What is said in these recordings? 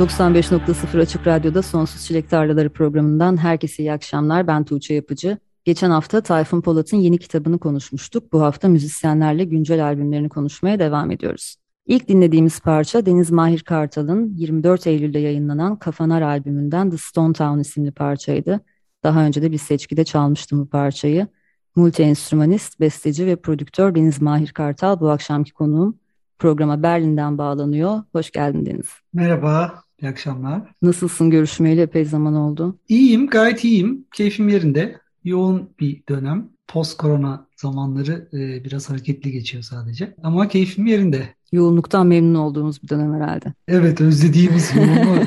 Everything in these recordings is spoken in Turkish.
95.0 Açık Radyo'da Sonsuz Çilek Tarlaları programından herkese iyi akşamlar. Ben Tuğçe Yapıcı. Geçen hafta Tayfun Polat'ın yeni kitabını konuşmuştuk. Bu hafta müzisyenlerle güncel albümlerini konuşmaya devam ediyoruz. İlk dinlediğimiz parça Deniz Mahir Kartal'ın 24 Eylül'de yayınlanan Kafanar albümünden The Stone Town isimli parçaydı. Daha önce de bir seçkide çalmıştım bu parçayı. Multi-enstrümanist, besteci ve prodüktör Deniz Mahir Kartal bu akşamki konuğum. Programa Berlin'den bağlanıyor. Hoş geldin Deniz. Merhaba. İyi akşamlar. Nasılsın görüşmeyeli epey zaman oldu. İyiyim, gayet iyiyim. Keyfim yerinde. Yoğun bir dönem. Post korona zamanları e, biraz hareketli geçiyor sadece. Ama keyfim yerinde. Yoğunluktan memnun olduğumuz bir dönem herhalde. Evet, özlediğimiz yoğunluğu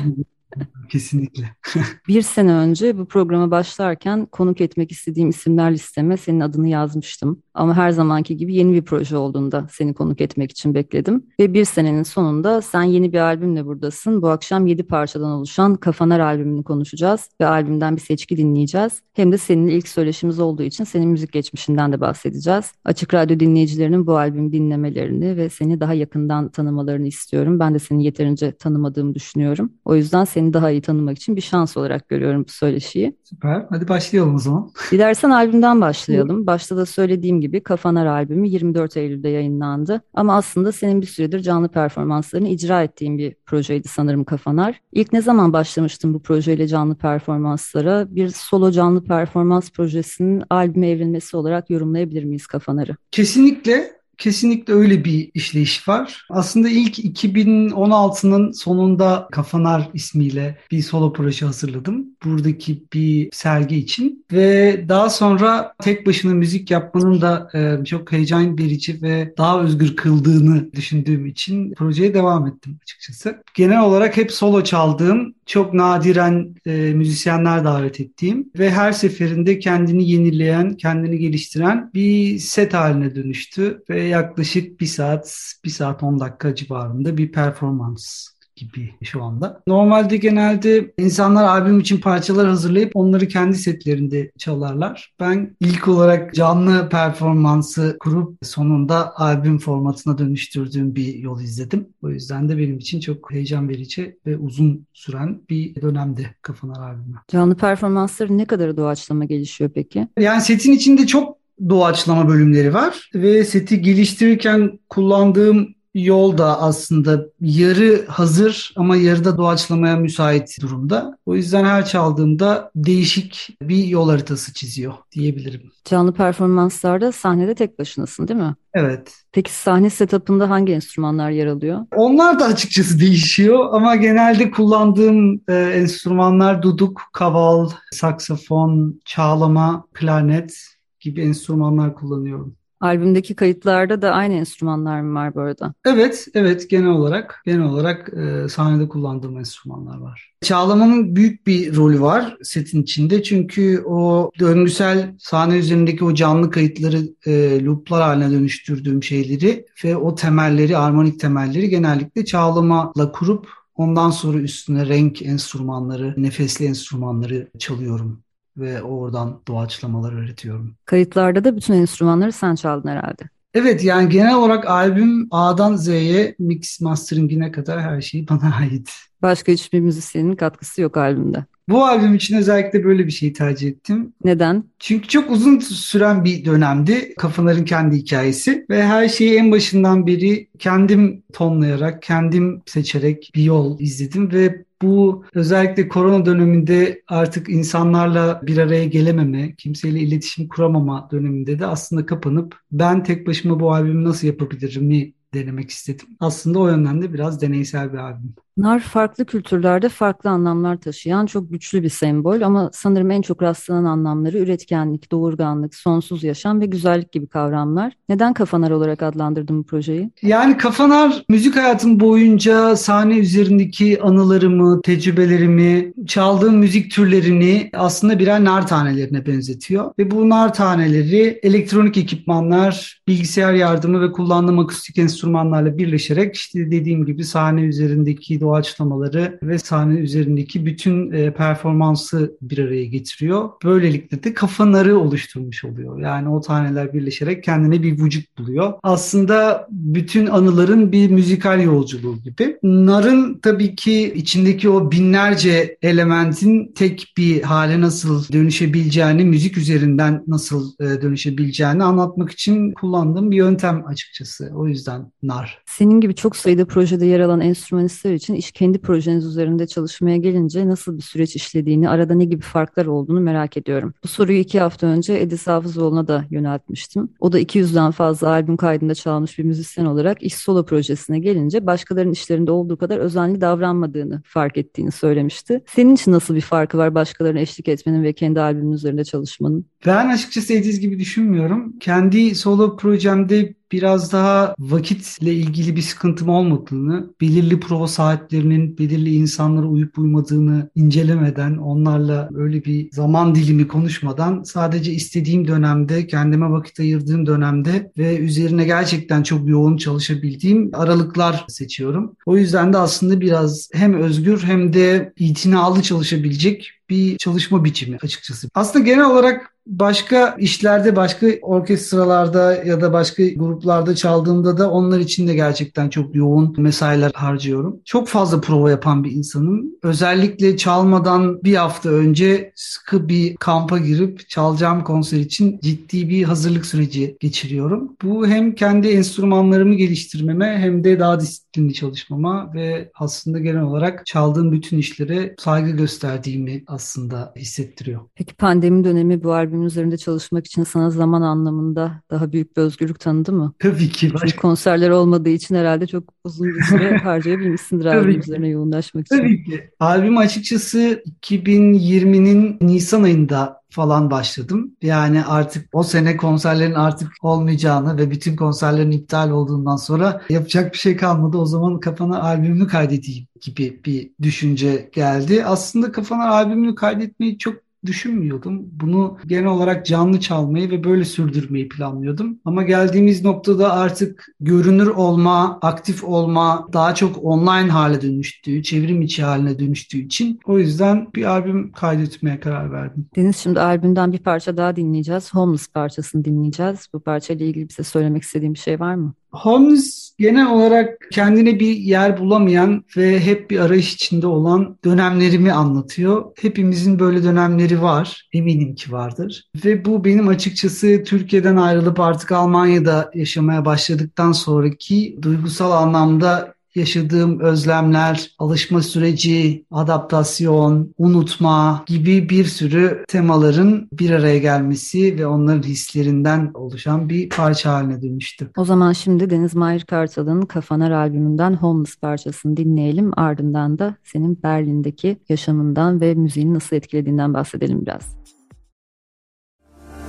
Kesinlikle. bir sene önce bu programa başlarken konuk etmek istediğim isimler listeme senin adını yazmıştım. Ama her zamanki gibi yeni bir proje olduğunda seni konuk etmek için bekledim. Ve bir senenin sonunda sen yeni bir albümle buradasın. Bu akşam yedi parçadan oluşan Kafanar albümünü konuşacağız ve albümden bir seçki dinleyeceğiz. Hem de seninle ilk söyleşimiz olduğu için senin müzik geçmişinden de bahsedeceğiz. Açık Radyo dinleyicilerinin bu albümü dinlemelerini ve seni daha yakından tanımalarını istiyorum. Ben de seni yeterince tanımadığımı düşünüyorum. O yüzden seni daha iyi tanımak için bir şans olarak görüyorum bu söyleşiyi. Süper. Hadi başlayalım o zaman. Dilersen albümden başlayalım. Başta da söylediğim gibi Kafanar albümü 24 Eylül'de yayınlandı. Ama aslında senin bir süredir canlı performanslarını icra ettiğin bir projeydi sanırım Kafanar. İlk ne zaman başlamıştın bu projeyle canlı performanslara? Bir solo canlı performans projesinin albüme evrilmesi olarak yorumlayabilir miyiz Kafanar'ı? Kesinlikle Kesinlikle öyle bir işleyiş var. Aslında ilk 2016'nın sonunda Kafanar ismiyle bir solo proje hazırladım. Buradaki bir sergi için ve daha sonra tek başına müzik yapmanın da e, çok heyecan verici ve daha özgür kıldığını düşündüğüm için projeye devam ettim açıkçası. Genel olarak hep solo çaldığım, çok nadiren e, müzisyenler davet ettiğim ve her seferinde kendini yenileyen, kendini geliştiren bir set haline dönüştü ve yaklaşık bir saat, bir saat 10 dakika civarında bir performans gibi şu anda. Normalde genelde insanlar albüm için parçalar hazırlayıp onları kendi setlerinde çalarlar. Ben ilk olarak canlı performansı kurup sonunda albüm formatına dönüştürdüğüm bir yol izledim. O yüzden de benim için çok heyecan verici ve uzun süren bir dönemdi Kafanar albümü. Canlı performansları ne kadar doğaçlama gelişiyor peki? Yani setin içinde çok doğaçlama bölümleri var ve seti geliştirirken kullandığım yol da aslında yarı hazır ama yarıda doğaçlamaya müsait durumda. O yüzden her çaldığımda değişik bir yol haritası çiziyor diyebilirim. Canlı performanslarda sahnede tek başınasın değil mi? Evet. Peki sahne setup'ında hangi enstrümanlar yer alıyor? Onlar da açıkçası değişiyor ama genelde kullandığım e, enstrümanlar duduk, kaval, saksafon, çağlama, klarnet gibi enstrümanlar kullanıyorum. Albümdeki kayıtlarda da aynı enstrümanlar mı var bu arada? Evet, evet genel olarak genel olarak e, sahnede kullandığım enstrümanlar var. Çağlamanın büyük bir rolü var setin içinde çünkü o döngüsel sahne üzerindeki o canlı kayıtları e, looplar haline dönüştürdüğüm şeyleri ve o temelleri, armonik temelleri genellikle çağlamayla kurup Ondan sonra üstüne renk enstrümanları, nefesli enstrümanları çalıyorum ve oradan doğaçlamalar üretiyorum. Kayıtlarda da bütün enstrümanları sen çaldın herhalde. Evet yani genel olarak albüm A'dan Z'ye mix masteringine kadar her şey bana ait. Başka hiçbir müzisyenin katkısı yok albümde. Bu albüm için özellikle böyle bir şeyi tercih ettim. Neden? Çünkü çok uzun süren bir dönemdi. Kafaların kendi hikayesi ve her şeyi en başından beri kendim tonlayarak, kendim seçerek bir yol izledim ve bu özellikle korona döneminde artık insanlarla bir araya gelememe, kimseyle iletişim kuramama döneminde de aslında kapanıp ben tek başıma bu albümü nasıl yapabilirim mi denemek istedim. Aslında o yönden de biraz deneysel bir albüm. Nar farklı kültürlerde farklı anlamlar taşıyan çok güçlü bir sembol ama sanırım en çok rastlanan anlamları üretkenlik, doğurganlık, sonsuz yaşam ve güzellik gibi kavramlar. Neden Kafanar olarak adlandırdın bu projeyi? Yani Kafanar müzik hayatım boyunca sahne üzerindeki anılarımı, tecrübelerimi, çaldığım müzik türlerini aslında birer nar tanelerine benzetiyor. Ve bu nar taneleri elektronik ekipmanlar, bilgisayar yardımı ve kullandığım akustik enstrümanlarla birleşerek işte dediğim gibi sahne üzerindeki doğaçlamaları ve sahne üzerindeki bütün e, performansı bir araya getiriyor. Böylelikle de kafa narı oluşturmuş oluyor. Yani o taneler birleşerek kendine bir vücut buluyor. Aslında bütün anıların bir müzikal yolculuğu gibi. Narın tabii ki içindeki o binlerce elementin tek bir hale nasıl dönüşebileceğini, müzik üzerinden nasıl e, dönüşebileceğini anlatmak için kullandığım bir yöntem açıkçası. O yüzden nar. Senin gibi çok sayıda projede yer alan enstrümanistler için iş kendi projeniz üzerinde çalışmaya gelince nasıl bir süreç işlediğini, arada ne gibi farklar olduğunu merak ediyorum. Bu soruyu iki hafta önce Edis Hafızoğlu'na da yöneltmiştim. O da 200'den fazla albüm kaydında çalmış bir müzisyen olarak iş solo projesine gelince başkalarının işlerinde olduğu kadar özenli davranmadığını fark ettiğini söylemişti. Senin için nasıl bir farkı var başkalarına eşlik etmenin ve kendi albümün üzerinde çalışmanın? Ben açıkçası Ediz gibi düşünmüyorum. Kendi solo projemde biraz daha vakitle ilgili bir sıkıntım olmadığını, belirli prova saatlerinin belirli insanlara uyup uymadığını incelemeden, onlarla öyle bir zaman dilimi konuşmadan sadece istediğim dönemde, kendime vakit ayırdığım dönemde ve üzerine gerçekten çok yoğun çalışabildiğim aralıklar seçiyorum. O yüzden de aslında biraz hem özgür hem de itinalı çalışabilecek bir çalışma biçimi açıkçası. Aslında genel olarak başka işlerde, başka orkestralarda ya da başka gruplarda çaldığımda da onlar için de gerçekten çok yoğun mesailer harcıyorum. Çok fazla prova yapan bir insanım. Özellikle çalmadan bir hafta önce sıkı bir kampa girip çalacağım konser için ciddi bir hazırlık süreci geçiriyorum. Bu hem kendi enstrümanlarımı geliştirmeme hem de daha disiplinli çalışmama ve aslında genel olarak çaldığım bütün işlere saygı gösterdiğimi aslında hissettiriyor. Peki pandemi dönemi bu albüm albümün üzerinde çalışmak için sana zaman anlamında daha büyük bir özgürlük tanıdı mı? Tabii ki. Çünkü konserler olmadığı için herhalde çok uzun bir süre harcayabilmişsindir albüm üzerine yoğunlaşmak için. Tabii ki. Albüm açıkçası 2020'nin Nisan ayında falan başladım. Yani artık o sene konserlerin artık olmayacağını ve bütün konserlerin iptal olduğundan sonra yapacak bir şey kalmadı. O zaman kafana albümünü kaydedeyim gibi bir düşünce geldi. Aslında kafana albümünü kaydetmeyi çok düşünmüyordum. Bunu genel olarak canlı çalmayı ve böyle sürdürmeyi planlıyordum. Ama geldiğimiz noktada artık görünür olma, aktif olma daha çok online hale dönüştüğü, çevrim içi haline dönüştüğü için o yüzden bir albüm kaydetmeye karar verdim. Deniz şimdi albümden bir parça daha dinleyeceğiz. Homeless parçasını dinleyeceğiz. Bu parçayla ilgili bize söylemek istediğin bir şey var mı? Holmes genel olarak kendine bir yer bulamayan ve hep bir arayış içinde olan dönemlerimi anlatıyor. Hepimizin böyle dönemleri var. Eminim ki vardır. Ve bu benim açıkçası Türkiye'den ayrılıp artık Almanya'da yaşamaya başladıktan sonraki duygusal anlamda yaşadığım özlemler, alışma süreci, adaptasyon, unutma gibi bir sürü temaların bir araya gelmesi ve onların hislerinden oluşan bir parça haline dönüştü. O zaman şimdi Deniz Mahir Kartal'ın Kafanar albümünden Homeless parçasını dinleyelim. Ardından da senin Berlin'deki yaşamından ve müziğini nasıl etkilediğinden bahsedelim biraz.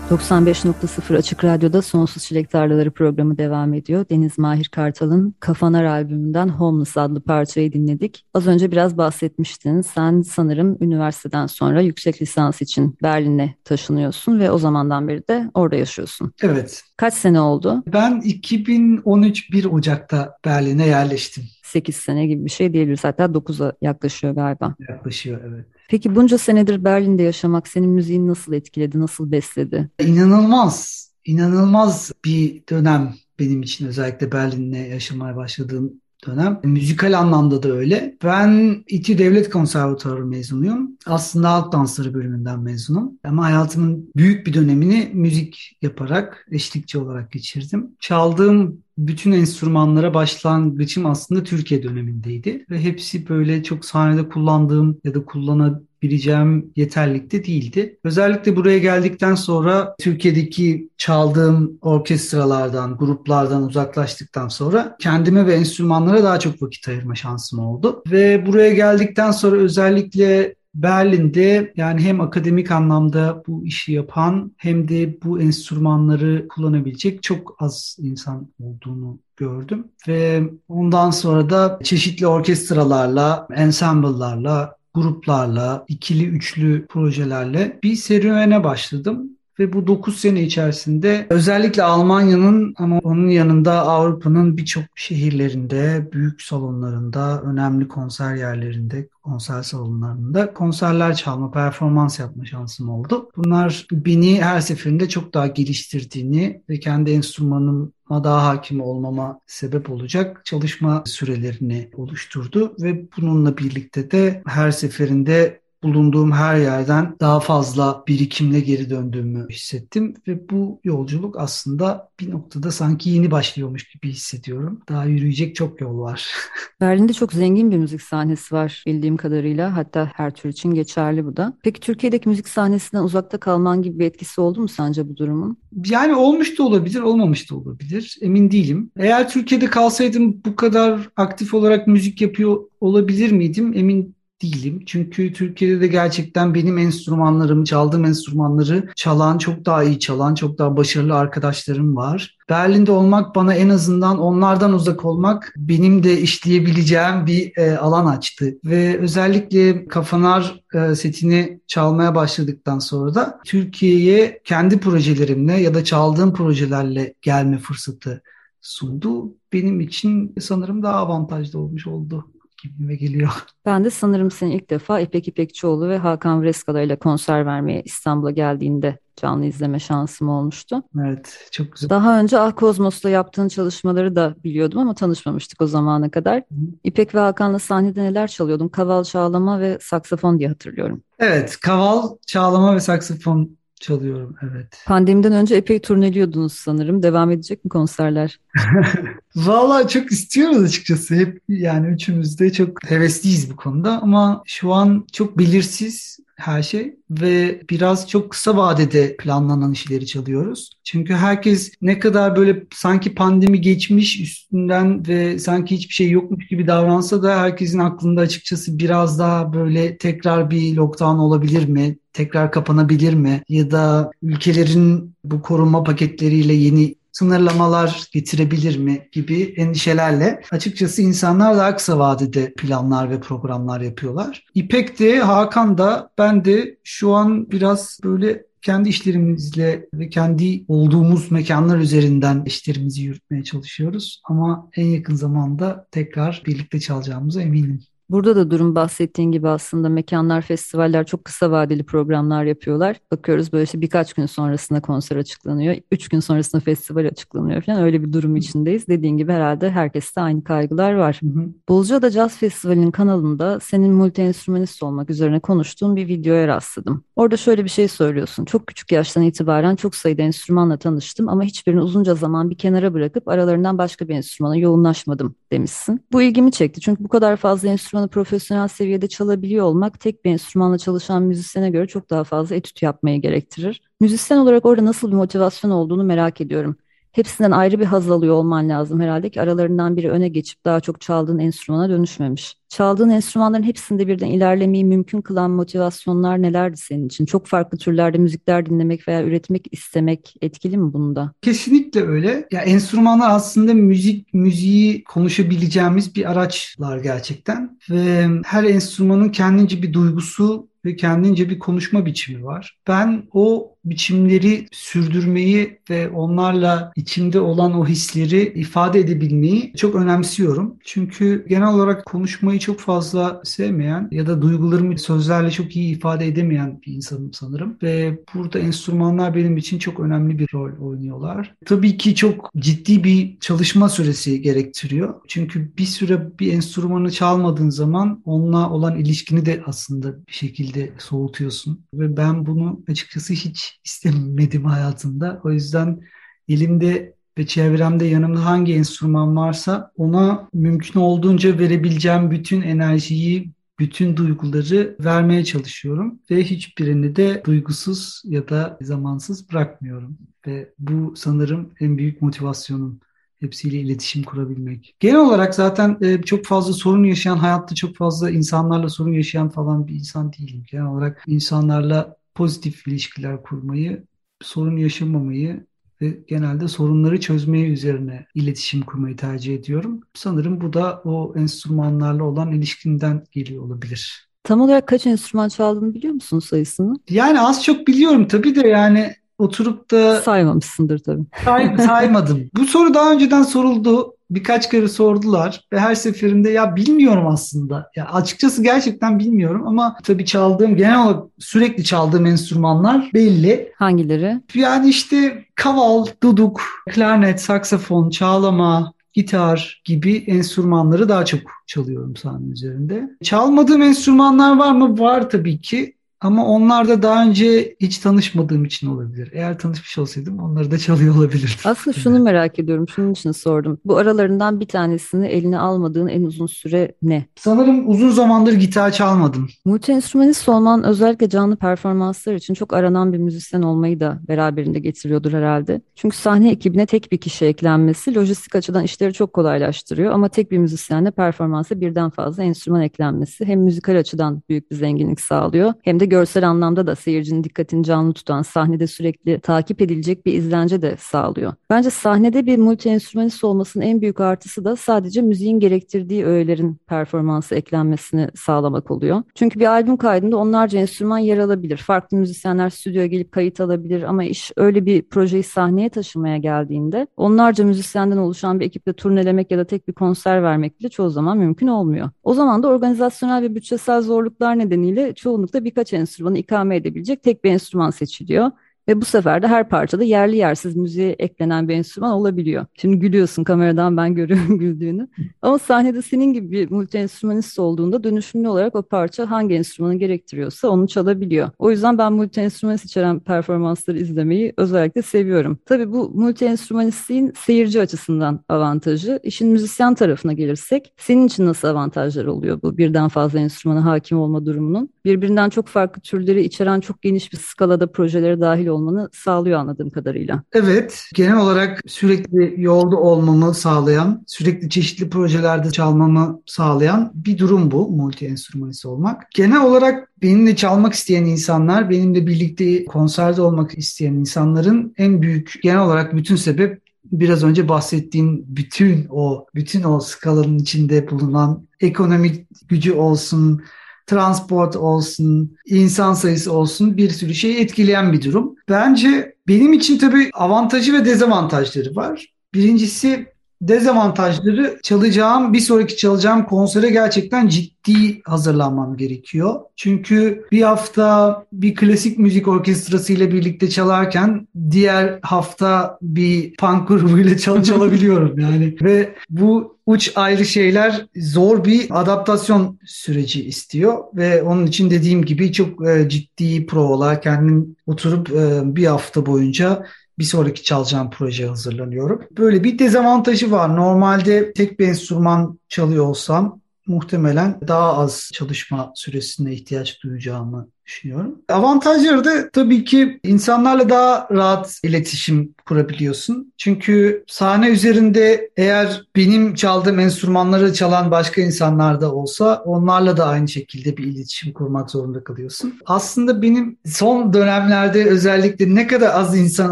95.0 Açık Radyo'da Sonsuz Çilek Tarlaları programı devam ediyor. Deniz Mahir Kartal'ın Kafanar albümünden Homeless adlı parçayı dinledik. Az önce biraz bahsetmiştin. Sen sanırım üniversiteden sonra yüksek lisans için Berlin'e taşınıyorsun ve o zamandan beri de orada yaşıyorsun. Evet. Kaç sene oldu? Ben 2013 1 Ocak'ta Berlin'e yerleştim. 8 sene gibi bir şey diyebiliriz. Hatta 9'a yaklaşıyor galiba. Yaklaşıyor evet. Peki bunca senedir Berlin'de yaşamak senin müziğini nasıl etkiledi, nasıl besledi? İnanılmaz, inanılmaz bir dönem benim için özellikle Berlin'de yaşamaya başladığım dönem. Müzikal anlamda da öyle. Ben İTÜ Devlet Konservatuarı mezunuyum. Aslında halk dansları bölümünden mezunum. Ama hayatımın büyük bir dönemini müzik yaparak, eşlikçi olarak geçirdim. Çaldığım bütün enstrümanlara başlangıcım aslında Türkiye dönemindeydi. Ve hepsi böyle çok sahnede kullandığım ya da kullanabileceğim yeterlikte değildi. Özellikle buraya geldikten sonra Türkiye'deki çaldığım orkestralardan, gruplardan uzaklaştıktan sonra kendime ve enstrümanlara daha çok vakit ayırma şansım oldu. Ve buraya geldikten sonra özellikle Berlin'de yani hem akademik anlamda bu işi yapan hem de bu enstrümanları kullanabilecek çok az insan olduğunu gördüm. Ve ondan sonra da çeşitli orkestralarla, ensemble'larla, gruplarla, ikili üçlü projelerle bir serüvene başladım. Ve bu 9 sene içerisinde özellikle Almanya'nın ama onun yanında Avrupa'nın birçok şehirlerinde, büyük salonlarında, önemli konser yerlerinde, konser salonlarında konserler çalma, performans yapma şansım oldu. Bunlar beni her seferinde çok daha geliştirdiğini ve kendi enstrümanıma daha hakim olmama sebep olacak çalışma sürelerini oluşturdu ve bununla birlikte de her seferinde bulunduğum her yerden daha fazla birikimle geri döndüğümü hissettim ve bu yolculuk aslında bir noktada sanki yeni başlıyormuş gibi hissediyorum. Daha yürüyecek çok yol var. Berlin'de çok zengin bir müzik sahnesi var bildiğim kadarıyla. Hatta her tür için geçerli bu da. Peki Türkiye'deki müzik sahnesinden uzakta kalman gibi bir etkisi oldu mu sence bu durumun? Yani olmuş da olabilir, olmamış da olabilir. Emin değilim. Eğer Türkiye'de kalsaydım bu kadar aktif olarak müzik yapıyor olabilir miydim? Emin değilim. Çünkü Türkiye'de de gerçekten benim enstrümanlarımı, çaldığım enstrümanları çalan, çok daha iyi çalan, çok daha başarılı arkadaşlarım var. Berlin'de olmak bana en azından onlardan uzak olmak benim de işleyebileceğim bir e, alan açtı. Ve özellikle Kafanar e, setini çalmaya başladıktan sonra da Türkiye'ye kendi projelerimle ya da çaldığım projelerle gelme fırsatı sundu. Benim için sanırım daha avantajlı olmuş oldu gibime geliyor. Ben de sanırım seni ilk defa İpek İpekçioğlu ve Hakan Vreskala ile konser vermeye İstanbul'a geldiğinde canlı izleme şansım olmuştu. Evet, çok güzel. Daha önce Ah Kozmos'la yaptığın çalışmaları da biliyordum ama tanışmamıştık o zamana kadar. Hı. İpek ve Hakan'la sahnede neler çalıyordum? Kaval, çağlama ve saksafon diye hatırlıyorum. Evet, kaval, çağlama ve saksafon çalıyorum evet. Pandemiden önce epey turneliyordunuz sanırım. Devam edecek mi konserler? Valla çok istiyoruz açıkçası. Hep yani üçümüz de çok hevesliyiz bu konuda ama şu an çok belirsiz her şey ve biraz çok kısa vadede planlanan işleri çalıyoruz. Çünkü herkes ne kadar böyle sanki pandemi geçmiş üstünden ve sanki hiçbir şey yokmuş gibi davransa da herkesin aklında açıkçası biraz daha böyle tekrar bir lockdown olabilir mi? Tekrar kapanabilir mi? Ya da ülkelerin bu koruma paketleriyle yeni sınırlamalar getirebilir mi gibi endişelerle açıkçası insanlar daha kısa vadede planlar ve programlar yapıyorlar. İpek de Hakan da ben de şu an biraz böyle kendi işlerimizle ve kendi olduğumuz mekanlar üzerinden işlerimizi yürütmeye çalışıyoruz. Ama en yakın zamanda tekrar birlikte çalacağımıza eminim. Burada da durum bahsettiğin gibi aslında mekanlar, festivaller çok kısa vadeli programlar yapıyorlar. Bakıyoruz böyle işte birkaç gün sonrasında konser açıklanıyor. Üç gün sonrasında festival açıklanıyor falan. Öyle bir durum içindeyiz. Dediğin gibi herhalde herkeste aynı kaygılar var. Hı hı. Bozcaada Jazz Festivali'nin kanalında senin multi enstrümanist olmak üzerine konuştuğun bir videoya rastladım. Orada şöyle bir şey söylüyorsun. Çok küçük yaştan itibaren çok sayıda enstrümanla tanıştım ama hiçbirini uzunca zaman bir kenara bırakıp aralarından başka bir enstrümana yoğunlaşmadım demişsin. Bu ilgimi çekti çünkü bu kadar fazla enstrümanı profesyonel seviyede çalabiliyor olmak tek bir enstrümanla çalışan müzisyene göre çok daha fazla etüt yapmayı gerektirir. Müzisyen olarak orada nasıl bir motivasyon olduğunu merak ediyorum hepsinden ayrı bir haz alıyor olman lazım herhalde ki aralarından biri öne geçip daha çok çaldığın enstrümana dönüşmemiş. Çaldığın enstrümanların hepsinde birden ilerlemeyi mümkün kılan motivasyonlar nelerdi senin için? Çok farklı türlerde müzikler dinlemek veya üretmek istemek etkili mi bunda? Kesinlikle öyle. Ya enstrümanlar aslında müzik müziği konuşabileceğimiz bir araçlar gerçekten ve her enstrümanın kendince bir duygusu ve kendince bir konuşma biçimi var. Ben o biçimleri sürdürmeyi ve onlarla içimde olan o hisleri ifade edebilmeyi çok önemsiyorum. Çünkü genel olarak konuşmayı çok fazla sevmeyen ya da duygularımı sözlerle çok iyi ifade edemeyen bir insanım sanırım. Ve burada enstrümanlar benim için çok önemli bir rol oynuyorlar. Tabii ki çok ciddi bir çalışma süresi gerektiriyor. Çünkü bir süre bir enstrümanı çalmadığın zaman onunla olan ilişkini de aslında bir şekilde soğutuyorsun. Ve ben bunu açıkçası hiç istemedim hayatımda. O yüzden elimde ve çevremde yanımda hangi enstrüman varsa ona mümkün olduğunca verebileceğim bütün enerjiyi, bütün duyguları vermeye çalışıyorum ve hiçbirini de duygusuz ya da zamansız bırakmıyorum. Ve bu sanırım en büyük motivasyonum hepsiyle iletişim kurabilmek. Genel olarak zaten e, çok fazla sorun yaşayan, hayatta çok fazla insanlarla sorun yaşayan falan bir insan değilim. Genel olarak insanlarla pozitif ilişkiler kurmayı, sorun yaşamamayı ve genelde sorunları çözmeye üzerine iletişim kurmayı tercih ediyorum. Sanırım bu da o enstrümanlarla olan ilişkimden geliyor olabilir. Tam olarak kaç enstrüman çaldığını biliyor musun sayısını? Yani az çok biliyorum tabii de yani oturup da saymamışsındır tabii. Say, saymadım. Bu soru daha önceden soruldu. Birkaç kere sordular ve her seferinde ya bilmiyorum aslında. Ya açıkçası gerçekten bilmiyorum ama tabii çaldığım genel olarak sürekli çaldığım enstrümanlar belli. Hangileri? Yani işte kaval, duduk, klarnet, saksafon, çağlama, gitar gibi enstrümanları daha çok çalıyorum sahne üzerinde. Çalmadığım enstrümanlar var mı? Var tabii ki. Ama onlar da daha önce hiç tanışmadığım için olabilir. Eğer tanışmış olsaydım onları da çalıyor olabilirdim. Aslında şunu merak ediyorum. Şunun için sordum. Bu aralarından bir tanesini eline almadığın en uzun süre ne? Sanırım uzun zamandır gitar çalmadım. Multi enstrümanist olman özellikle canlı performanslar için çok aranan bir müzisyen olmayı da beraberinde getiriyordur herhalde. Çünkü sahne ekibine tek bir kişi eklenmesi lojistik açıdan işleri çok kolaylaştırıyor. Ama tek bir müzisyenle performansa birden fazla enstrüman eklenmesi hem müzikal açıdan büyük bir zenginlik sağlıyor hem de görsel anlamda da seyircinin dikkatini canlı tutan, sahnede sürekli takip edilecek bir izlence de sağlıyor. Bence sahnede bir multi enstrümanist olmasının en büyük artısı da sadece müziğin gerektirdiği öğelerin performansı eklenmesini sağlamak oluyor. Çünkü bir albüm kaydında onlarca enstrüman yer alabilir. Farklı müzisyenler stüdyoya gelip kayıt alabilir ama iş öyle bir projeyi sahneye taşımaya geldiğinde onlarca müzisyenden oluşan bir ekiple turnelemek ya da tek bir konser vermek bile çoğu zaman mümkün olmuyor. O zaman da organizasyonel ve bütçesel zorluklar nedeniyle çoğunlukla birkaç enstrümanı ikame edebilecek tek bir enstrüman seçiliyor. Ve bu sefer de her parçada yerli yersiz müziğe eklenen bir enstrüman olabiliyor. Şimdi gülüyorsun kameradan ben görüyorum güldüğünü. Ama sahnede senin gibi bir multi enstrümanist olduğunda dönüşümlü olarak o parça hangi enstrümanı gerektiriyorsa onu çalabiliyor. O yüzden ben multi enstrümanist içeren performansları izlemeyi özellikle seviyorum. Tabii bu multi enstrümanistliğin seyirci açısından avantajı. İşin müzisyen tarafına gelirsek senin için nasıl avantajlar oluyor bu birden fazla enstrümana hakim olma durumunun? Birbirinden çok farklı türleri içeren çok geniş bir skalada projelere dahil olmanı sağlıyor anladığım kadarıyla. Evet, genel olarak sürekli yolda olmamı sağlayan, sürekli çeşitli projelerde çalmamı sağlayan bir durum bu multi enstrümanist olmak. Genel olarak benimle çalmak isteyen insanlar, benimle birlikte konserde olmak isteyen insanların en büyük genel olarak bütün sebep biraz önce bahsettiğin bütün o bütün o skalanın içinde bulunan ekonomik gücü olsun, transport olsun, insan sayısı olsun bir sürü şey etkileyen bir durum. Bence benim için tabii avantajı ve dezavantajları var. Birincisi dezavantajları çalacağım, bir sonraki çalacağım konsere gerçekten ciddi hazırlanmam gerekiyor. Çünkü bir hafta bir klasik müzik orkestrası ile birlikte çalarken diğer hafta bir punk grubuyla çal çalabiliyorum yani. Ve bu uç ayrı şeyler zor bir adaptasyon süreci istiyor ve onun için dediğim gibi çok e, ciddi provalar kendim oturup e, bir hafta boyunca bir sonraki çalacağım projeye hazırlanıyorum. Böyle bir dezavantajı var. Normalde tek bir enstrüman çalıyor olsam muhtemelen daha az çalışma süresine ihtiyaç duyacağımı düşünüyorum. Avantajları da tabii ki insanlarla daha rahat iletişim kurabiliyorsun. Çünkü sahne üzerinde eğer benim çaldığım enstrümanları çalan başka insanlar da olsa onlarla da aynı şekilde bir iletişim kurmak zorunda kalıyorsun. Aslında benim son dönemlerde özellikle ne kadar az insan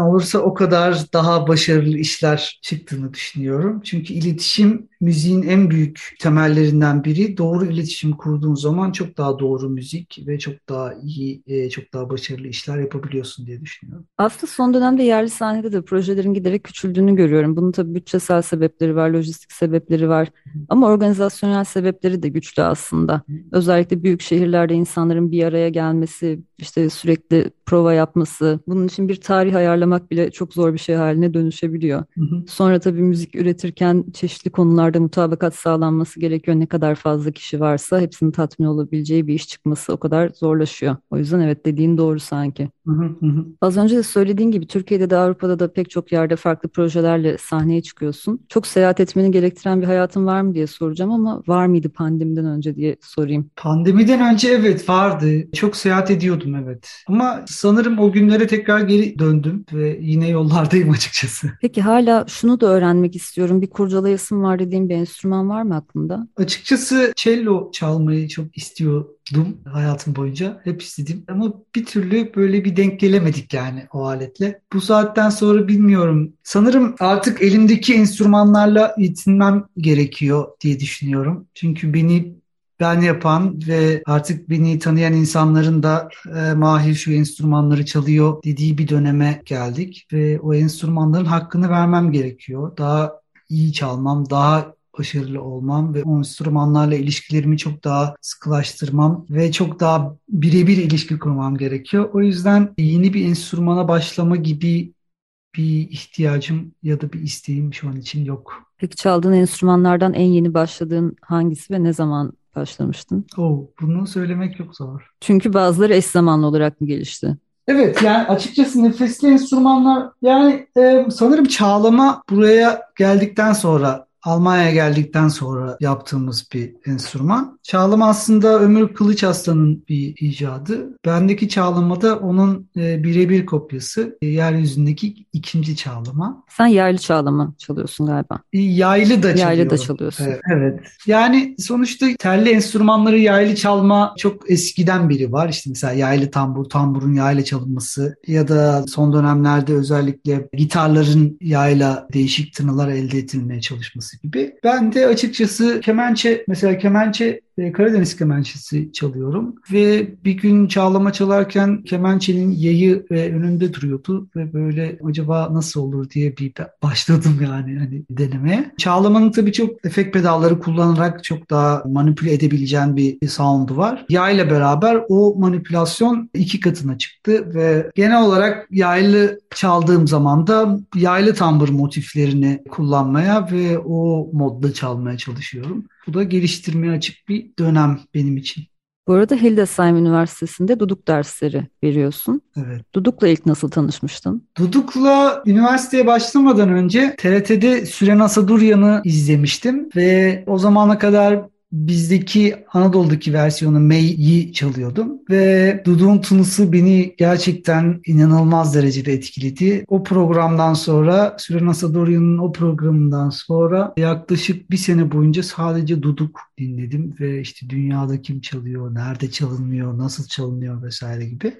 olursa o kadar daha başarılı işler çıktığını düşünüyorum. Çünkü iletişim müziğin en büyük temellerinden biri. Doğru iletişim kurduğun zaman çok daha doğru müzik ve çok daha iyi, e, çok daha başarılı işler yapabiliyorsun diye düşünüyorum. Aslında son dönemde yerli sahnede de projelerin giderek küçüldüğünü görüyorum. Bunun tabii bütçesel sebepleri var, lojistik sebepleri var. Ama organizasyonel sebepleri de güçlü aslında. Özellikle büyük şehirlerde insanların bir araya gelmesi, işte sürekli prova yapması, bunun için bir tarih ayarlamak bile çok zor bir şey haline dönüşebiliyor. Sonra tabii müzik üretirken çeşitli konularda mutabakat sağlanması gerekiyor. Ne kadar fazla kişi varsa hepsinin tatmin olabileceği bir iş çıkması o kadar zorlaşıyor. O yüzden evet dediğin doğru sanki. Az önce de söylediğin gibi Türkiye'de de Avrupa'da da pek çok yerde farklı projelerle sahneye çıkıyorsun. Çok seyahat etmeni gerektiren bir hayatın var mı diye soracağım ama var mıydı pandemiden önce diye sorayım. Pandemiden önce evet vardı. Çok seyahat ediyordum evet. Ama sanırım o günlere tekrar geri döndüm ve yine yollardayım açıkçası. Peki hala şunu da öğrenmek istiyorum. Bir kurcalayasım var dediğim bir enstrüman var mı aklında? Açıkçası cello çalmayı çok istiyordum hayatım boyunca. Hep istedim ama bir türlü böyle bir denk gelemedik yani o aletle. Bu saatten sonra bilmiyorum. Sanırım artık elimdeki enstrümanlarla yetinmem gerekiyor diye düşünüyorum. Çünkü beni ben yapan ve artık beni tanıyan insanların da e, Mahir şu enstrümanları çalıyor dediği bir döneme geldik ve o enstrümanların hakkını vermem gerekiyor. Daha iyi çalmam, daha başarılı olmam ve o enstrümanlarla ilişkilerimi çok daha sıkılaştırmam ve çok daha birebir ilişki kurmam gerekiyor. O yüzden yeni bir enstrümana başlama gibi bir ihtiyacım ya da bir isteğim şu an için yok. Peki çaldığın enstrümanlardan en yeni başladığın hangisi ve ne zaman başlamıştın? Oh, bunu söylemek çok zor. Çünkü bazıları eş zamanlı olarak mı gelişti? Evet yani açıkçası nefesli enstrümanlar yani e, sanırım çağlama buraya geldikten sonra Almanya'ya geldikten sonra yaptığımız bir enstrüman. Çağlama aslında Ömür Kılıç Aslan'ın bir icadı. Bendeki çağlama da onun e, birebir kopyası. E, yeryüzündeki ikinci çağlama. Sen yaylı çağlama çalıyorsun galiba. E, yaylı da çalıyorum. Yaylı da çalıyorsun. Evet, evet. Yani sonuçta telli enstrümanları yaylı çalma çok eskiden biri var. İşte mesela yaylı tambur, tamburun yayla çalınması ya da son dönemlerde özellikle gitarların yayla değişik tınılar elde edilmeye çalışması gibi. Ben de açıkçası kemençe mesela kemençe e, Karadeniz kemençesi çalıyorum ve bir gün çağlama çalarken kemençenin yayı ve önünde duruyordu ve böyle acaba nasıl olur diye bir başladım yani hani denemeye. Çağlamanın tabii çok efekt pedalları kullanarak çok daha manipüle edebileceğin bir sound'u var. Yayla beraber o manipülasyon iki katına çıktı ve genel olarak yaylı çaldığım zaman da yaylı tambur motiflerini kullanmaya ve o modda çalmaya çalışıyorum. Bu da geliştirmeye açık bir dönem benim için. Bu arada Hildesheim Üniversitesi'nde duduk dersleri veriyorsun. Evet. Duduk'la ilk nasıl tanışmıştın? Duduk'la üniversiteye başlamadan önce TRT'de Süren Asaduryan'ı izlemiştim ve o zamana kadar bizdeki Anadolu'daki versiyonu May'i çalıyordum ve Dudu'nun tınısı beni gerçekten inanılmaz derecede etkiledi. O programdan sonra Süren Asadorya'nın o programından sonra yaklaşık bir sene boyunca sadece Duduk dinledim ve işte dünyada kim çalıyor, nerede çalınmıyor, nasıl çalınıyor vesaire gibi.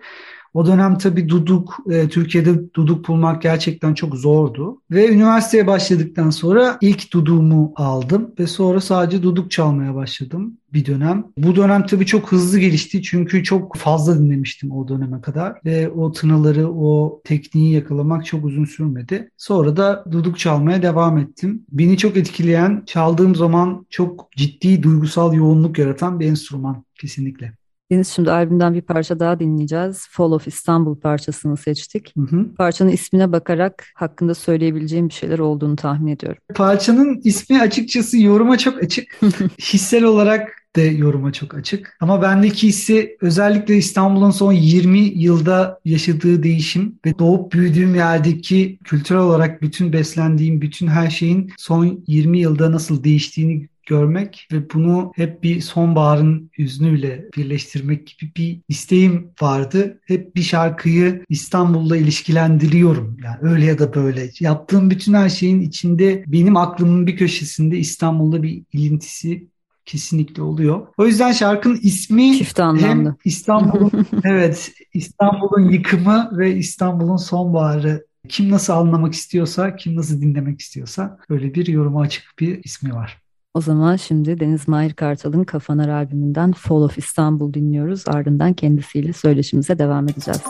O dönem tabii duduk, e, Türkiye'de duduk bulmak gerçekten çok zordu. Ve üniversiteye başladıktan sonra ilk duduğumu aldım ve sonra sadece duduk çalmaya başladım bir dönem. Bu dönem tabii çok hızlı gelişti çünkü çok fazla dinlemiştim o döneme kadar ve o tınıları, o tekniği yakalamak çok uzun sürmedi. Sonra da duduk çalmaya devam ettim. Beni çok etkileyen, çaldığım zaman çok ciddi duygusal yoğunluk yaratan bir enstrüman kesinlikle. Deniz şimdi albümden bir parça daha dinleyeceğiz. Fall of İstanbul parçasını seçtik. Hı hı. Parçanın ismine bakarak hakkında söyleyebileceğim bir şeyler olduğunu tahmin ediyorum. Parçanın ismi açıkçası yoruma çok açık. Hissel olarak de yoruma çok açık. Ama bendeki hissi özellikle İstanbul'un son 20 yılda yaşadığı değişim ve doğup büyüdüğüm yerdeki kültürel olarak bütün beslendiğim bütün her şeyin son 20 yılda nasıl değiştiğini görmek ve bunu hep bir sonbaharın hüznüyle birleştirmek gibi bir isteğim vardı. Hep bir şarkıyı İstanbul'la ilişkilendiriyorum. Yani öyle ya da böyle. Yaptığım bütün her şeyin içinde benim aklımın bir köşesinde İstanbul'da bir ilintisi kesinlikle oluyor. O yüzden şarkının ismi Çift anlamlı. hem İstanbul'un evet İstanbul'un yıkımı ve İstanbul'un sonbaharı kim nasıl anlamak istiyorsa, kim nasıl dinlemek istiyorsa böyle bir yoruma açık bir ismi var. O zaman şimdi Deniz Mahir Kartal'ın Kafanar albümünden Fall of İstanbul dinliyoruz. Ardından kendisiyle söyleşimize devam edeceğiz.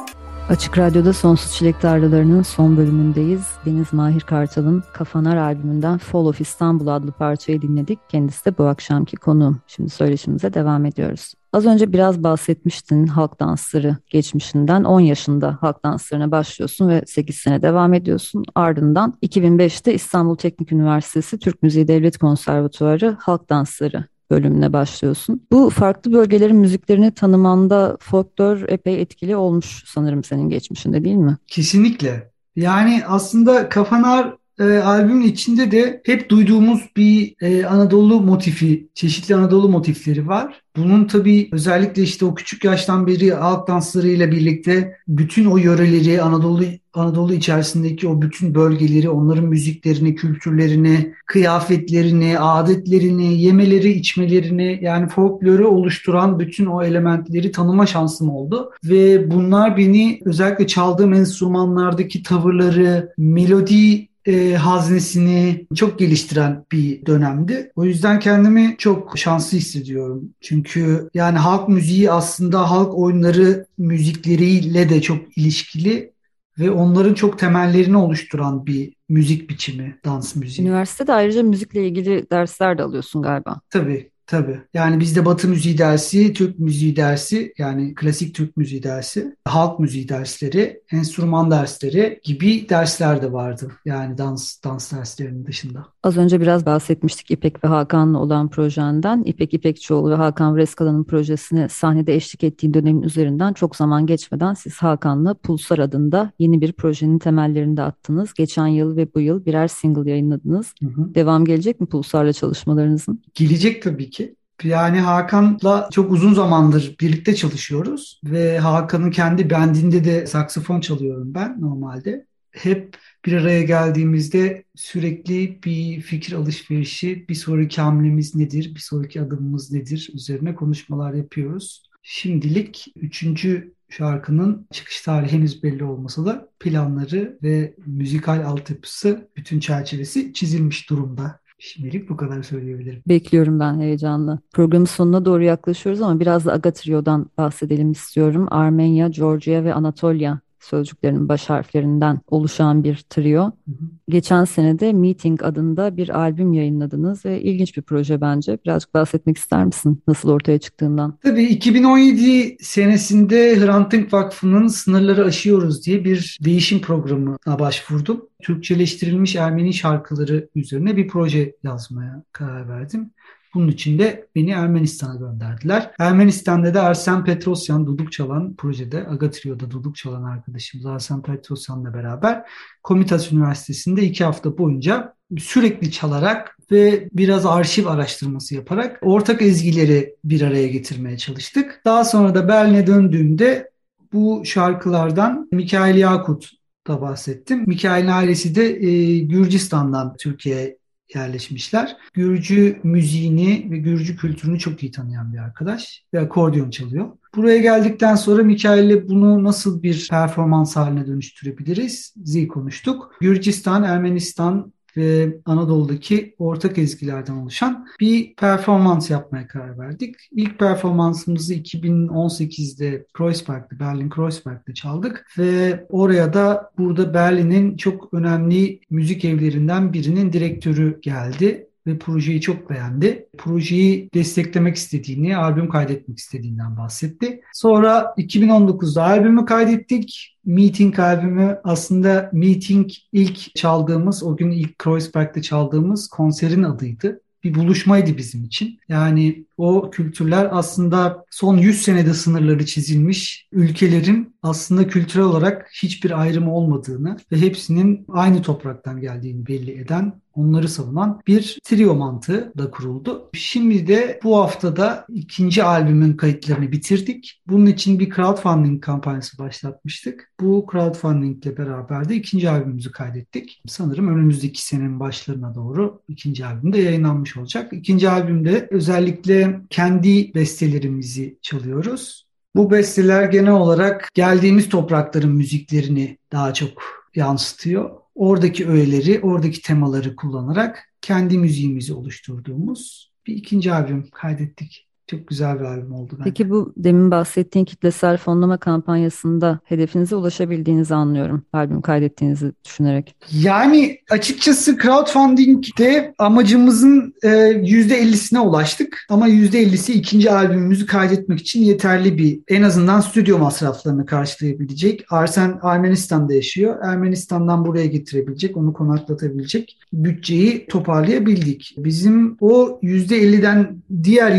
Açık Radyo'da Sonsuz Çilek Tarlaları'nın son bölümündeyiz. Deniz Mahir Kartal'ın Kafanar albümünden Fall of İstanbul adlı parçayı dinledik. Kendisi de bu akşamki konuğum. Şimdi söyleşimize devam ediyoruz. Az önce biraz bahsetmiştin halk dansları geçmişinden. 10 yaşında halk danslarına başlıyorsun ve 8 sene devam ediyorsun. Ardından 2005'te İstanbul Teknik Üniversitesi Türk Müziği Devlet Konservatuarı Halk Dansları bölümüne başlıyorsun. Bu farklı bölgelerin müziklerini tanımanda folklor epey etkili olmuş sanırım senin geçmişinde değil mi? Kesinlikle. Yani aslında Kafanar e, albümün içinde de hep duyduğumuz bir e, Anadolu motifi, çeşitli Anadolu motifleri var. Bunun tabii özellikle işte o küçük yaştan beri halk danslarıyla birlikte bütün o yöreleri, Anadolu Anadolu içerisindeki o bütün bölgeleri, onların müziklerini, kültürlerini, kıyafetlerini, adetlerini, yemeleri, içmelerini yani folkloru oluşturan bütün o elementleri tanıma şansım oldu. Ve bunlar beni özellikle çaldığım enstrümanlardaki tavırları, melodi e, haznesini çok geliştiren bir dönemdi. O yüzden kendimi çok şanslı hissediyorum. Çünkü yani halk müziği aslında halk oyunları müzikleriyle de çok ilişkili ve onların çok temellerini oluşturan bir müzik biçimi, dans müziği. Üniversitede ayrıca müzikle ilgili dersler de alıyorsun galiba. Tabii. Tabii. Yani bizde Batı müziği dersi, Türk müziği dersi, yani klasik Türk müziği dersi, halk müziği dersleri, enstrüman dersleri gibi dersler de vardı. Yani dans dans derslerinin dışında. Az önce biraz bahsetmiştik İpek ve Hakan'la olan projenden. İpek İpekçioğlu ve Hakan Vreskala'nın projesine sahnede eşlik ettiği dönemin üzerinden çok zaman geçmeden siz Hakan'la Pulsar adında yeni bir projenin temellerini de attınız. Geçen yıl ve bu yıl birer single yayınladınız. Hı hı. Devam gelecek mi Pulsar'la çalışmalarınızın? Gelecek tabii ki. Yani Hakan'la çok uzun zamandır birlikte çalışıyoruz ve Hakan'ın kendi bendinde de saksafon çalıyorum ben normalde. Hep bir araya geldiğimizde sürekli bir fikir alışverişi, bir sonraki hamlemiz nedir, bir sonraki adımımız nedir üzerine konuşmalar yapıyoruz. Şimdilik üçüncü şarkının çıkış tarihi henüz belli olmasa da planları ve müzikal altyapısı bütün çerçevesi çizilmiş durumda. Şimdilik bu kadar söyleyebilirim. Bekliyorum ben heyecanla. Programın sonuna doğru yaklaşıyoruz ama biraz da Agatrio'dan bahsedelim istiyorum. Armenya, Georgia ve Anatolia sözcüklerinin baş harflerinden oluşan bir trio. Hı hı. Geçen sene de Meeting adında bir albüm yayınladınız ve ilginç bir proje bence. Birazcık bahsetmek ister misin nasıl ortaya çıktığından? Tabii 2017 senesinde Hrant Dink Vakfı'nın Sınırları Aşıyoruz diye bir değişim programına başvurdum. Türkçeleştirilmiş Ermeni şarkıları üzerine bir proje yazmaya karar verdim. Bunun için de beni Ermenistan'a gönderdiler. Ermenistan'da da Arsen Petrosyan duduk çalan projede Agatrio'da duduk çalan arkadaşımız Arsen Petrosyan'la beraber Komitas Üniversitesi'nde iki hafta boyunca sürekli çalarak ve biraz arşiv araştırması yaparak ortak ezgileri bir araya getirmeye çalıştık. Daha sonra da Berlin'e döndüğümde bu şarkılardan Mikail Yakut da bahsettim. Mikail'in ailesi de e, Gürcistan'dan Türkiye'ye yerleşmişler. Gürcü müziğini ve Gürcü kültürünü çok iyi tanıyan bir arkadaş ve akordeon çalıyor. Buraya geldikten sonra Mikail'le bunu nasıl bir performans haline dönüştürebiliriz? Zi konuştuk. Gürcistan, Ermenistan, ve Anadolu'daki ortak ezgilerden oluşan bir performans yapmaya karar verdik. İlk performansımızı 2018'de Kreuzberg'de, Berlin Kreuzberg'de çaldık ve oraya da burada Berlin'in çok önemli müzik evlerinden birinin direktörü geldi ve projeyi çok beğendi. Projeyi desteklemek istediğini, albüm kaydetmek istediğinden bahsetti. Sonra 2019'da albümü kaydettik. Meeting albümü aslında Meeting ilk çaldığımız, o gün ilk Kreuzberg'de çaldığımız konserin adıydı bir buluşmaydı bizim için. Yani o kültürler aslında son 100 senede sınırları çizilmiş ülkelerin aslında kültürel olarak hiçbir ayrımı olmadığını ve hepsinin aynı topraktan geldiğini belli eden, onları savunan bir trio mantığı da kuruldu. Şimdi de bu haftada ikinci albümün kayıtlarını bitirdik. Bunun için bir crowdfunding kampanyası başlatmıştık. Bu crowdfunding ile beraber de ikinci albümümüzü kaydettik. Sanırım önümüzdeki senenin başlarına doğru ikinci albüm de yayınlanmış olacak. İkinci albümde özellikle kendi bestelerimizi çalıyoruz. Bu besteler genel olarak geldiğimiz toprakların müziklerini daha çok yansıtıyor. Oradaki öğeleri, oradaki temaları kullanarak kendi müziğimizi oluşturduğumuz bir ikinci albüm kaydettik. Çok güzel bir albüm oldu bence. Peki bu demin bahsettiğin kitlesel fonlama kampanyasında hedefinize ulaşabildiğinizi anlıyorum. Albüm kaydettiğinizi düşünerek. Yani açıkçası crowdfunding'de amacımızın e, %50'sine ulaştık. Ama %50'si ikinci albümümüzü kaydetmek için yeterli bir en azından stüdyo masraflarını karşılayabilecek. Arsen Ermenistan'da yaşıyor. Ermenistan'dan buraya getirebilecek, onu konaklatabilecek bütçeyi toparlayabildik. Bizim o %50'den diğer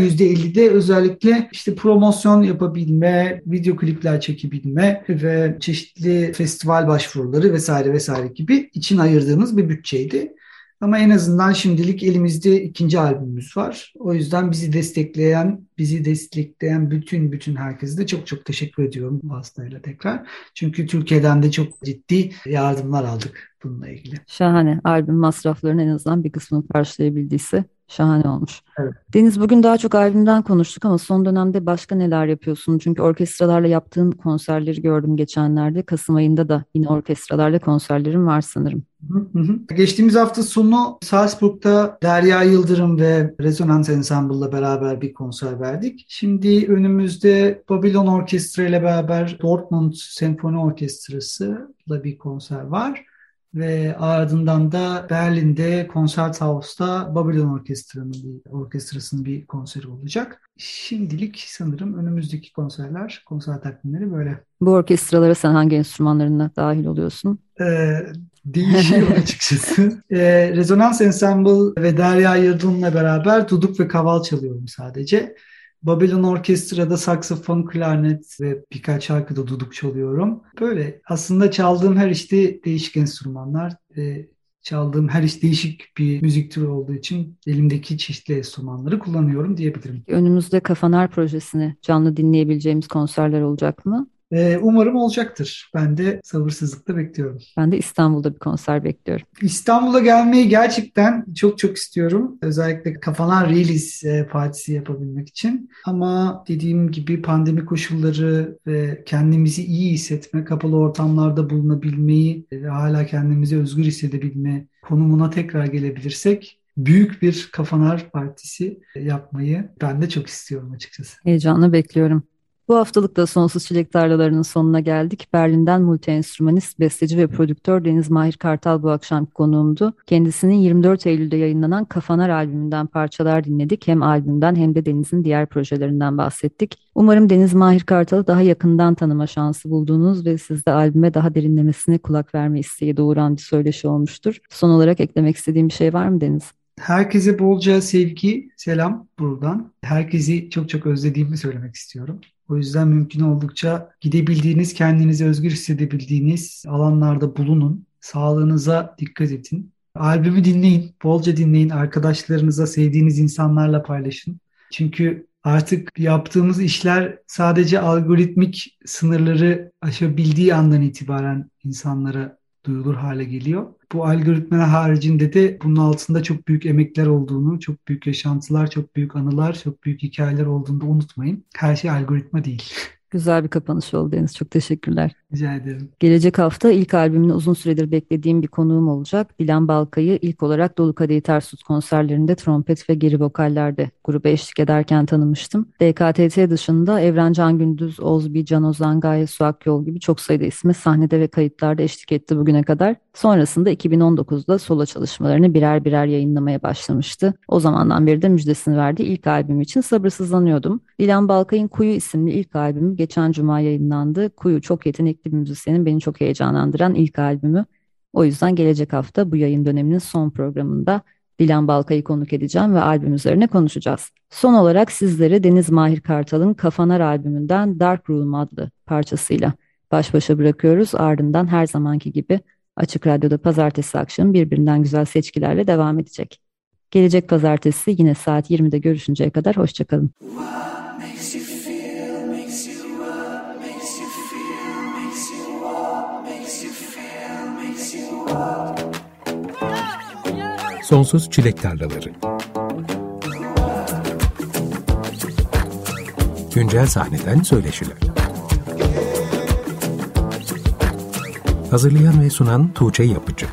%50'de özellikle işte promosyon yapabilme, video klipler çekebilme ve çeşitli festival başvuruları vesaire vesaire gibi için ayırdığımız bir bütçeydi. Ama en azından şimdilik elimizde ikinci albümümüz var. O yüzden bizi destekleyen, bizi destekleyen bütün bütün herkese de çok çok teşekkür ediyorum vasıtayla tekrar. Çünkü Türkiye'den de çok ciddi yardımlar aldık bununla ilgili. Şahane. Albüm masraflarının en azından bir kısmını karşılayabildiyse Şahane olmuş. Evet. Deniz bugün daha çok albümden konuştuk ama son dönemde başka neler yapıyorsun? Çünkü orkestralarla yaptığın konserleri gördüm geçenlerde. Kasım ayında da yine orkestralarla konserlerin var sanırım. Hı hı. Geçtiğimiz hafta sonu Salzburg'da Derya Yıldırım ve Resonance Ensemble'la beraber bir konser verdik. Şimdi önümüzde Babylon Orkestra ile beraber Dortmund Senfoni Orkestrası'la bir konser var ve ardından da Berlin'de Konserthauss'ta Babylon Orkestrası'nın bir, orkestrasının bir konseri olacak. Şimdilik sanırım önümüzdeki konserler, konser takvimleri böyle. Bu orkestralara sen hangi enstrümanlarına dahil oluyorsun? Ee, değişiyor açıkçası. Ee, Rezonans Ensemble ve Derya Yıldırım'la beraber duduk ve kaval çalıyorum sadece. Babylon Orkestra'da saksafon, klarnet ve birkaç şarkıda duduk çalıyorum. Böyle aslında çaldığım her işte değişik enstrümanlar ve çaldığım her iş değişik bir müzik türü olduğu için elimdeki çeşitli enstrümanları kullanıyorum diyebilirim. Önümüzde Kafanar projesini canlı dinleyebileceğimiz konserler olacak mı? Ee, umarım olacaktır. Ben de sabırsızlıkla bekliyorum. Ben de İstanbul'da bir konser bekliyorum. İstanbul'a gelmeyi gerçekten çok çok istiyorum. Özellikle Kafalar Release e, partisi yapabilmek için. Ama dediğim gibi pandemi koşulları ve kendimizi iyi hissetme, kapalı ortamlarda bulunabilmeyi ve hala kendimizi özgür hissedebilme konumuna tekrar gelebilirsek büyük bir Kafanar Partisi yapmayı ben de çok istiyorum açıkçası. Heyecanla bekliyorum. Bu haftalık da Sonsuz Çilek Tarlalarının sonuna geldik. Berlin'den multi-enstrümanist, besteci ve prodüktör Deniz Mahir Kartal bu akşam konuğumdu. Kendisinin 24 Eylül'de yayınlanan Kafanar albümünden parçalar dinledik. Hem albümden hem de Deniz'in diğer projelerinden bahsettik. Umarım Deniz Mahir Kartal'ı daha yakından tanıma şansı bulduğunuz ve sizde albüme daha derinlemesine kulak verme isteği doğuran bir söyleşi olmuştur. Son olarak eklemek istediğim bir şey var mı Deniz? Herkese bolca sevgi, selam buradan. Herkesi çok çok özlediğimi söylemek istiyorum. O yüzden mümkün oldukça gidebildiğiniz, kendinizi özgür hissedebildiğiniz alanlarda bulunun. Sağlığınıza dikkat edin. Albümü dinleyin, bolca dinleyin. Arkadaşlarınıza, sevdiğiniz insanlarla paylaşın. Çünkü artık yaptığımız işler sadece algoritmik sınırları aşabildiği andan itibaren insanlara duyulur hale geliyor. Bu algoritmalar haricinde de bunun altında çok büyük emekler olduğunu, çok büyük yaşantılar, çok büyük anılar, çok büyük hikayeler olduğunu unutmayın. Her şey algoritma değil. Güzel bir kapanış oldu Deniz. Çok teşekkürler. Rica ederim. Gelecek hafta ilk albümünü uzun süredir beklediğim bir konuğum olacak. Dilan Balkay'ı ilk olarak Dolu Kadehi Ters Tut konserlerinde trompet ve geri vokallerde gruba eşlik ederken tanımıştım. DKTT dışında Evren Can Gündüz, Ozbi, Can Ozan, Gaye Suak Yol gibi çok sayıda ismi sahnede ve kayıtlarda eşlik etti bugüne kadar. Sonrasında 2019'da solo çalışmalarını birer birer yayınlamaya başlamıştı. O zamandan beri de müjdesini verdiği ilk albüm için sabırsızlanıyordum. Dilan Balkay'ın Kuyu isimli ilk albümü geçen cuma yayınlandı. Kuyu çok yetenekli bir müzisyenin beni çok heyecanlandıran ilk albümü. O yüzden gelecek hafta bu yayın döneminin son programında Dilan Balkay'ı konuk edeceğim ve albüm üzerine konuşacağız. Son olarak sizleri Deniz Mahir Kartal'ın Kafanar albümünden Dark Room adlı parçasıyla baş başa bırakıyoruz. Ardından her zamanki gibi Açık Radyo'da pazartesi akşamı birbirinden güzel seçkilerle devam edecek. Gelecek pazartesi yine saat 20'de görüşünceye kadar hoşçakalın. Sonsuz Çilek Tarlaları Güncel sahneden söyleşiler Hazırlayan ve sunan Tuğçe Yapıcı